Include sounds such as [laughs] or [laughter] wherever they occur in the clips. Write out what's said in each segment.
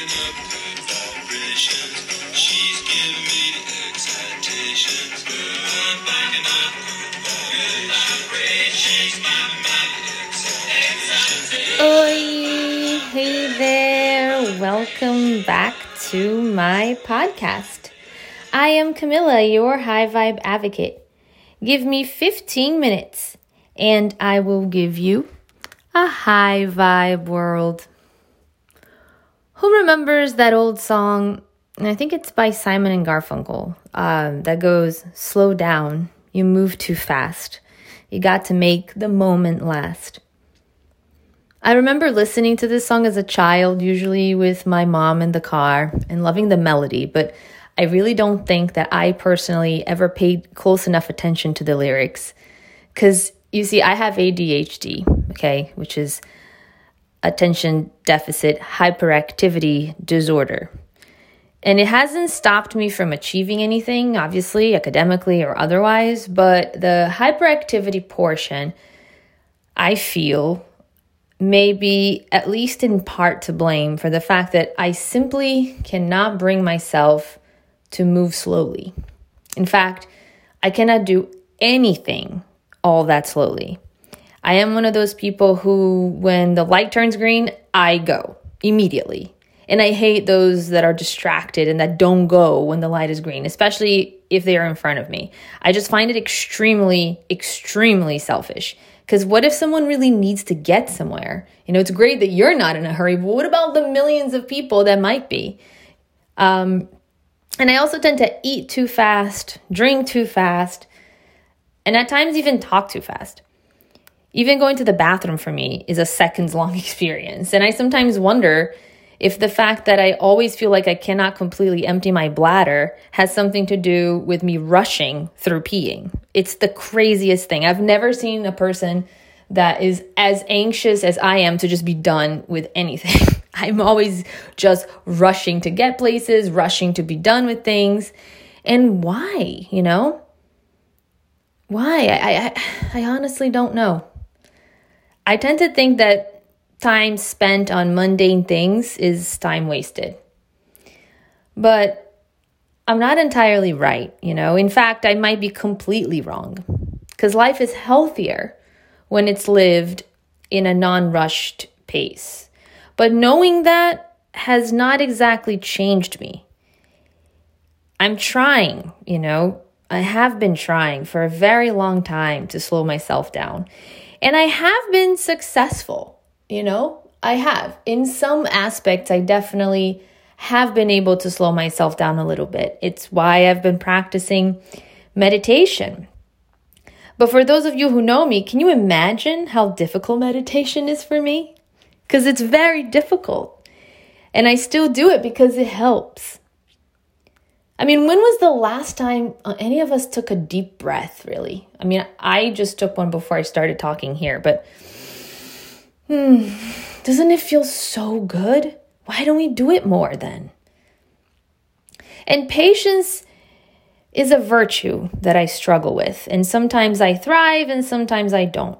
good vibrations. She's giving me the excitations. Girl, I'm good vibrations. She's giving me the excitations. Oi, hey there. Welcome back to my podcast. I am Camilla, your high vibe advocate. Give me 15 minutes and I will give you a high vibe world. Remembers that old song? And I think it's by Simon and Garfunkel um, that goes, Slow down, you move too fast. You got to make the moment last. I remember listening to this song as a child, usually with my mom in the car, and loving the melody, but I really don't think that I personally ever paid close enough attention to the lyrics. Because you see, I have ADHD, okay, which is attention deficit hyperactivity disorder. And it hasn't stopped me from achieving anything, obviously, academically or otherwise, but the hyperactivity portion, I feel, may be at least in part to blame for the fact that I simply cannot bring myself to move slowly. In fact, I cannot do anything all that slowly. I am one of those people who, when the light turns green, I go immediately. And I hate those that are distracted and that don't go when the light is green, especially if they are in front of me. I just find it extremely, extremely selfish. Because what if someone really needs to get somewhere? You know, it's great that you're not in a hurry, but what about the millions of people that might be? Um, and I also tend to eat too fast, drink too fast, and at times even talk too fast. Even going to the bathroom for me is a seconds long [laughs] experience. And I sometimes wonder if the fact that I always feel like I cannot completely empty my bladder has something to do with me rushing through peeing. It's the craziest thing. I've never seen a person that is as anxious as I am to just be done with anything. [laughs] I'm always just rushing to get places, rushing to be done with things. And why, you know? Why? I, I, I honestly don't know. I tend to think that time spent on mundane things is time wasted. But I'm not entirely right, you know. In fact, I might be completely wrong. Because life is healthier when it's lived in a non rushed pace. But knowing that has not exactly changed me. I'm trying, you know, I have been trying for a very long time to slow myself down. And I have been successful, you know, I have. In some aspects, I definitely have been able to slow myself down a little bit. It's why I've been practicing meditation. But for those of you who know me, can you imagine how difficult meditation is for me? Because it's very difficult. And I still do it because it helps. I mean, when was the last time uh, any of us took a deep breath, really? I mean, I just took one before I started talking here, but hmm, doesn't it feel so good? Why don't we do it more then? And patience is a virtue that I struggle with, and sometimes I thrive and sometimes I don't.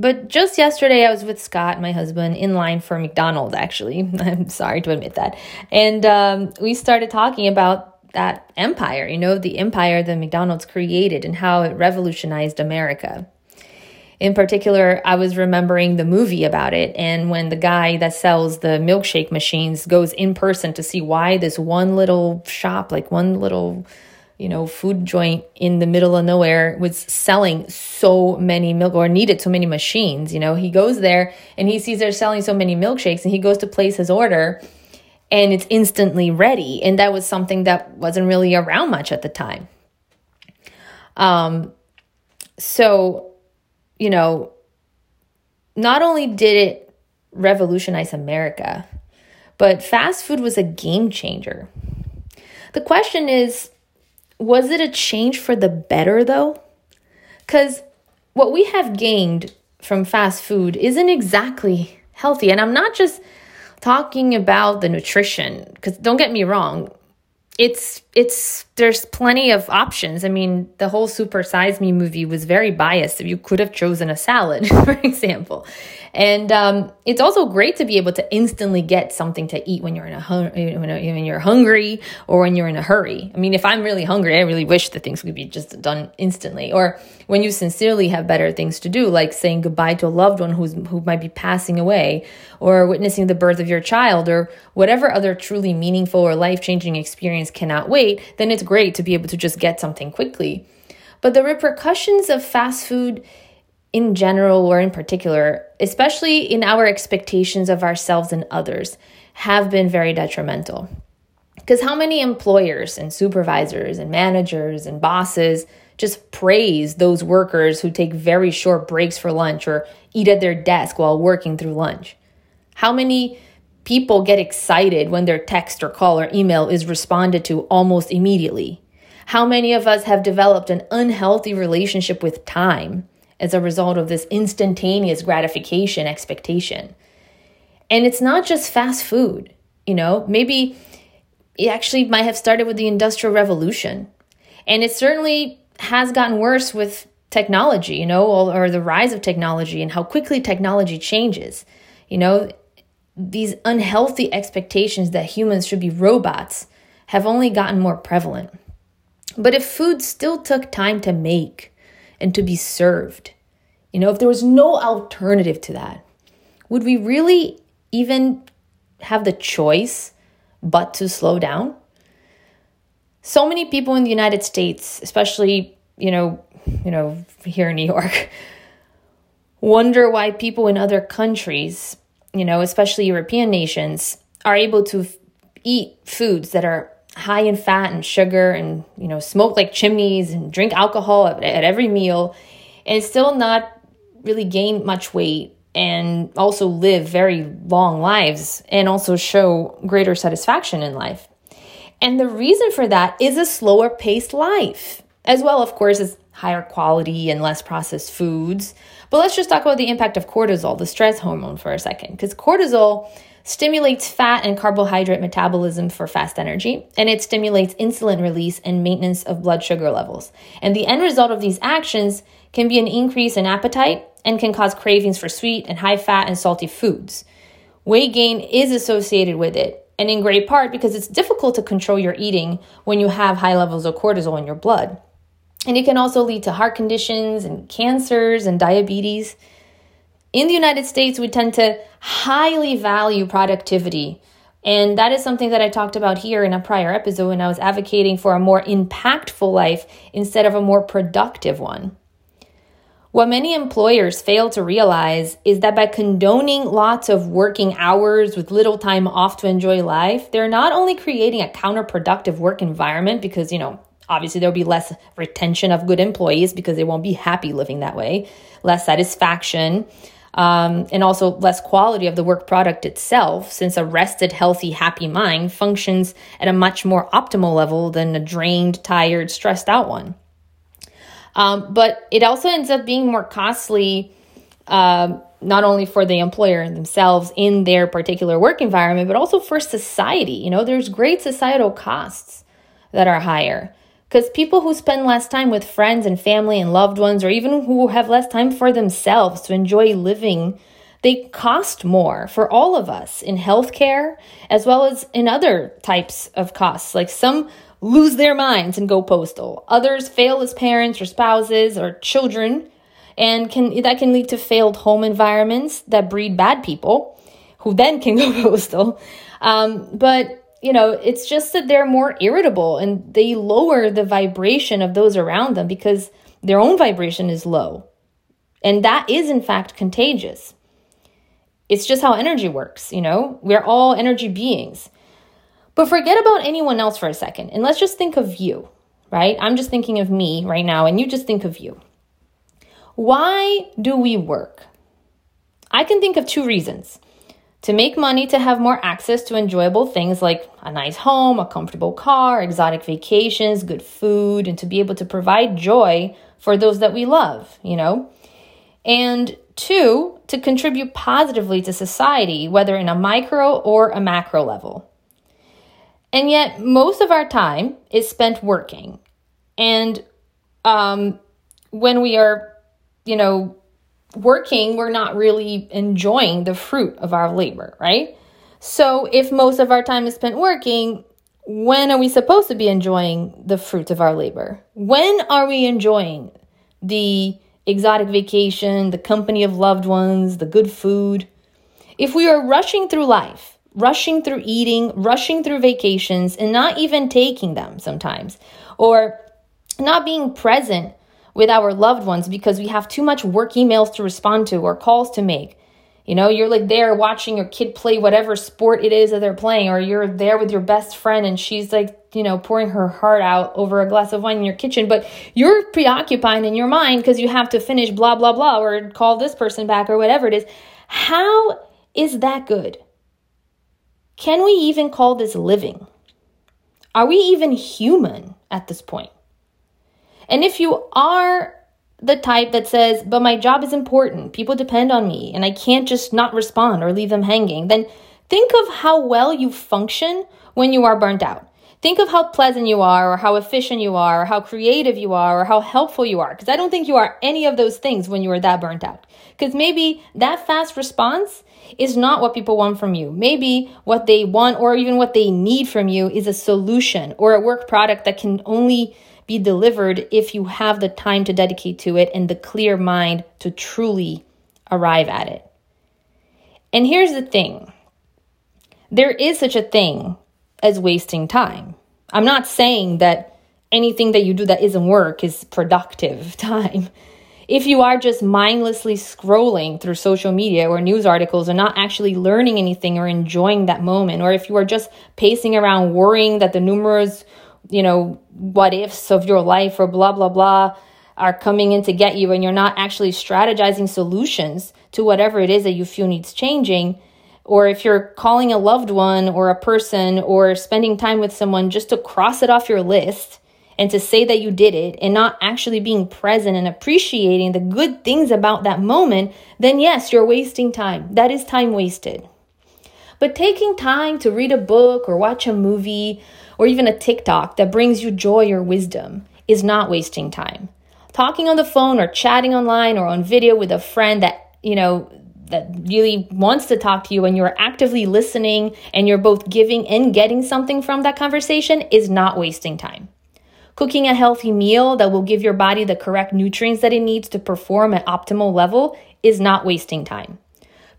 But just yesterday, I was with Scott, my husband, in line for McDonald's, actually. [laughs] I'm sorry to admit that. And um, we started talking about that empire, you know, the empire that McDonald's created and how it revolutionized America. In particular, I was remembering the movie about it, and when the guy that sells the milkshake machines goes in person to see why this one little shop, like one little, you know, food joint in the middle of nowhere was selling so many milk or needed so many machines, you know, he goes there and he sees they're selling so many milkshakes and he goes to place his order and it's instantly ready. And that was something that wasn't really around much at the time. Um, so, you know, not only did it revolutionize America, but fast food was a game changer. The question is was it a change for the better though? Because what we have gained from fast food isn't exactly healthy. And I'm not just talking about the nutrition because don't get me wrong it's it's there's plenty of options. I mean the whole super size me movie was very biased. If you could have chosen a salad [laughs] for example And um, it's also great to be able to instantly get something to eat when you're in a hun- when you're hungry or when you're in a hurry. I mean, if I'm really hungry, I really wish that things could be just done instantly. Or when you sincerely have better things to do, like saying goodbye to a loved one who's who might be passing away, or witnessing the birth of your child, or whatever other truly meaningful or life changing experience cannot wait, then it's great to be able to just get something quickly. But the repercussions of fast food in general or in particular, especially in our expectations of ourselves and others, have been very detrimental. Because how many employers and supervisors and managers and bosses just praise those workers who take very short breaks for lunch or eat at their desk while working through lunch? How many people get excited when their text or call or email is responded to almost immediately? How many of us have developed an unhealthy relationship with time as a result of this instantaneous gratification expectation? And it's not just fast food, you know, maybe it actually might have started with the Industrial Revolution. And it certainly has gotten worse with technology, you know, or the rise of technology and how quickly technology changes. You know, these unhealthy expectations that humans should be robots have only gotten more prevalent. But if food still took time to make and to be served, you know, if there was no alternative to that, would we really even have the choice but to slow down? So many people in the United States, especially, you know, you know, here in New York, [laughs] wonder why people in other countries, you know, especially European nations, are able to f- eat foods that are high in fat and sugar and you know smoke like chimneys and drink alcohol at, at every meal and still not really gain much weight and also live very long lives and also show greater satisfaction in life. And the reason for that is a slower paced life, as well, of course, as higher quality and less processed foods. But let's just talk about the impact of cortisol, the stress hormone, for a second, because cortisol stimulates fat and carbohydrate metabolism for fast energy, and it stimulates insulin release and maintenance of blood sugar levels. And the end result of these actions can be an increase in appetite and can cause cravings for sweet and high fat and salty foods. Weight gain is associated with it, and in great part because it's difficult to control your eating when you have high levels of cortisol in your blood. And it can also lead to heart conditions and cancers and diabetes. In the United States, we tend to highly value productivity. And that is something that I talked about here in a prior episode when I was advocating for a more impactful life instead of a more productive one. What many employers fail to realize is that by condoning lots of working hours with little time off to enjoy life, they're not only creating a counterproductive work environment because, you know, obviously there'll be less retention of good employees because they won't be happy living that way, less satisfaction, um, and also less quality of the work product itself, since a rested, healthy, happy mind functions at a much more optimal level than a drained, tired, stressed out one. Um, but it also ends up being more costly, uh, not only for the employer themselves in their particular work environment, but also for society. You know, there's great societal costs that are higher. Because people who spend less time with friends and family and loved ones, or even who have less time for themselves to enjoy living, they cost more for all of us in healthcare as well as in other types of costs. Like some lose their minds and go postal. Others fail as parents or spouses or children, and can that can lead to failed home environments that breed bad people, who then can [laughs] go postal. Um, but you know, it's just that they're more irritable and they lower the vibration of those around them because their own vibration is low. And that is, in fact, contagious. It's just how energy works, you know? We're all energy beings. But forget about anyone else for a second and let's just think of you, right? I'm just thinking of me right now, and you just think of you. Why do we work? I can think of two reasons to make money to have more access to enjoyable things like a nice home, a comfortable car, exotic vacations, good food, and to be able to provide joy for those that we love, you know? And two, to contribute positively to society, whether in a micro or a macro level. And yet, most of our time is spent working. And um, when we are, you know, working, we're not really enjoying the fruit of our labor, right? So if most of our time is spent working, when are we supposed to be enjoying the fruit of our labor? When are we enjoying the exotic vacation, the company of loved ones, the good food? If we are rushing through life, rushing through eating, rushing through vacations, and not even taking them sometimes, or not being present with our loved ones because we have too much work emails to respond to or calls to make. You know, you're like there watching your kid play whatever sport it is that they're playing, or you're there with your best friend and she's like, you know, pouring her heart out over a glass of wine in your kitchen, but you're preoccupied in your mind because you have to finish blah, blah, blah, or call this person back or whatever it is. How is that good? Can we even call this living? Are we even human at this point? And if you are the type that says, but my job is important, people depend on me, and I can't just not respond or leave them hanging, then think of how well you function when you are burnt out. Think of how pleasant you are, or how efficient you are, or how creative you are, or how helpful you are. Because I don't think you are any of those things when you are that burnt out. Because maybe that fast response is not what people want from you. Maybe what they want, or even what they need from you, is a solution or a work product that can only be delivered if you have the time to dedicate to it and the clear mind to truly arrive at it. And here's the thing there is such a thing as wasting time. I'm not saying that anything that you do that isn't work is productive [laughs] time. If you are just mindlessly scrolling through social media or news articles and not actually learning anything or enjoying that moment, or if you are just pacing around worrying that the numerous you know, what ifs of your life or blah, blah, blah are coming in to get you and you're not actually strategizing solutions to whatever it is that you feel needs changing, or if you're calling a loved one or a person or spending time with someone just to cross it off your list and to say that you did it and not actually being present and appreciating the good things about that moment, then yes, you're wasting time. That is time wasted. But taking time to read a book or watch a movie or even a TikTok that brings you joy or wisdom is not wasting time. Talking on the phone or chatting online or on video with a friend that, you know, that really wants to talk to you and you're actively listening and you're both giving and getting something from that conversation is not wasting time. Cooking a healthy meal that will give your body the correct nutrients that it needs to perform at optimal level is not wasting time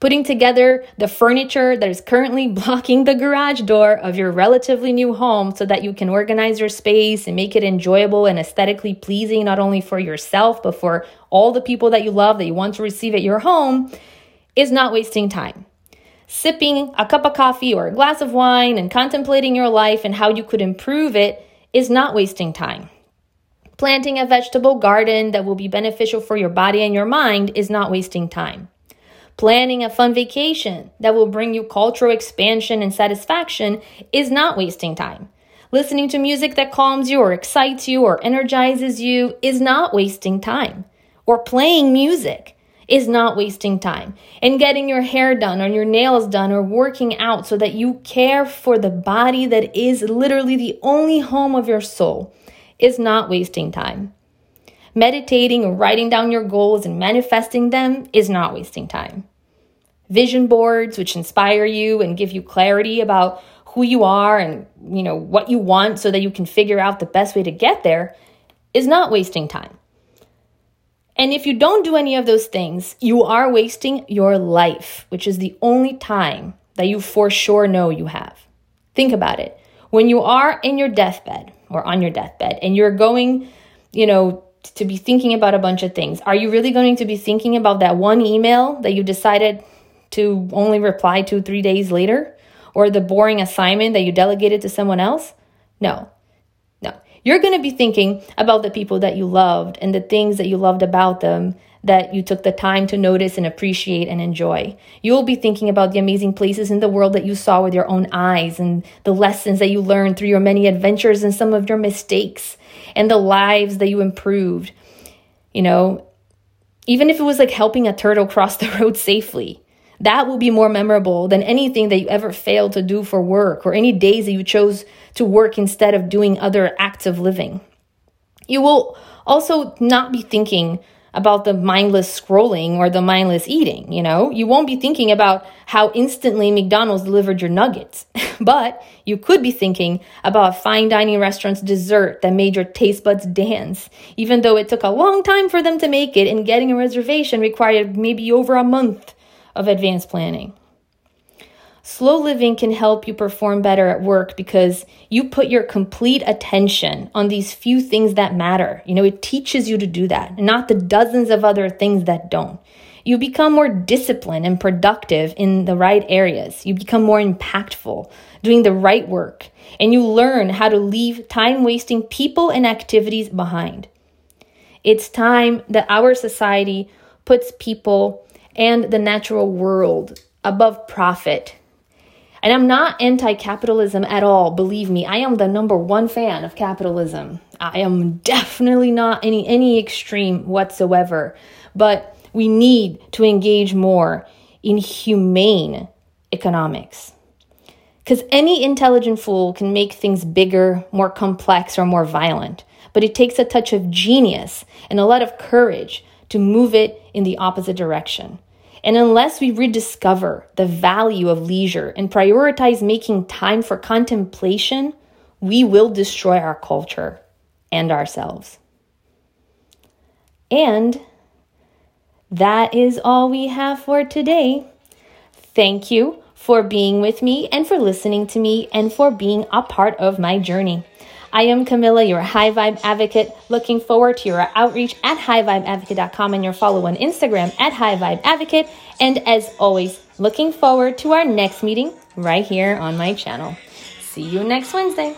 putting together the furniture that is currently [laughs] blocking the garage door of your relatively new home so that you can organize your space and make it enjoyable and aesthetically pleasing, not only for yourself, but for all the people that you love that you want to receive at your home, is not wasting time. Sipping a cup of coffee or a glass of wine and contemplating your life and how you could improve it is not wasting time. Planting a vegetable garden that will be beneficial for your body and your mind is not wasting time. Planning a fun vacation that will bring you cultural expansion and satisfaction is not wasting time. Listening to music that calms you or excites you or energizes you is not wasting time. Or playing music is not wasting time. And getting your hair done or your nails done or working out so that you care for the body that is literally the only home of your soul is not wasting time. Meditating or writing down your goals and manifesting them is not wasting time vision boards which inspire you and give you clarity about who you are and you know what you want so that you can figure out the best way to get there is not wasting time. And if you don't do any of those things, you are wasting your life, which is the only time that you for sure know you have. Think about it. When you are in your deathbed or on your deathbed and you're going, you know, to be thinking about a bunch of things, are you really going to be thinking about that one email that you decided to only reply to three days later? Or the boring assignment that you delegated to someone else? No, no. You're going to be thinking about the people that you loved and the things that you loved about them that you took the time to notice and appreciate and enjoy. You will be thinking about the amazing places in the world that you saw with your own eyes and the lessons that you learned through your many adventures and some of your mistakes and the lives that you improved. You know, even if it was like helping a turtle [laughs] cross the road safely, that will be more memorable than anything that you ever failed to do for work or any days that you chose to work instead of doing other acts of living. You will also not be thinking about the mindless scrolling or the mindless eating, you know? You won't be thinking about how instantly McDonald's delivered your nuggets, [laughs] but you could be thinking about a fine dining restaurant's dessert that made your taste buds dance, even though it took a long time for them to make it and getting a reservation required maybe over a month of advanced planning. Slow living can help you perform better at work because you put your complete attention on these few things that matter. You know, it teaches you to do that, not the dozens of other things that don't. You become more disciplined and productive in the right areas. You become more impactful, doing the right work, and you learn how to leave time wasting people and activities behind. It's time that our society puts people and the natural world above profit and I'm not anti capitalism at all, believe me. I am the number one fan of capitalism. I am definitely not any, any extreme whatsoever. But we need to engage more in humane economics. Because any intelligent fool can make things bigger, more complex, or more violent. But it takes a touch of genius and a lot of courage to move it in the opposite direction. And unless we rediscover the value of leisure and prioritize making time for contemplation, we will destroy our culture and ourselves. And that is all we have for today. Thank you for being with me and for listening to me and for being a part of my journey. I am Camilla, your high vibe advocate. Looking forward to your outreach at highvibeadvocate.com and your follow on Instagram at highvibeadvocate. And as always, looking forward to our next meeting right here on my channel. See you next Wednesday.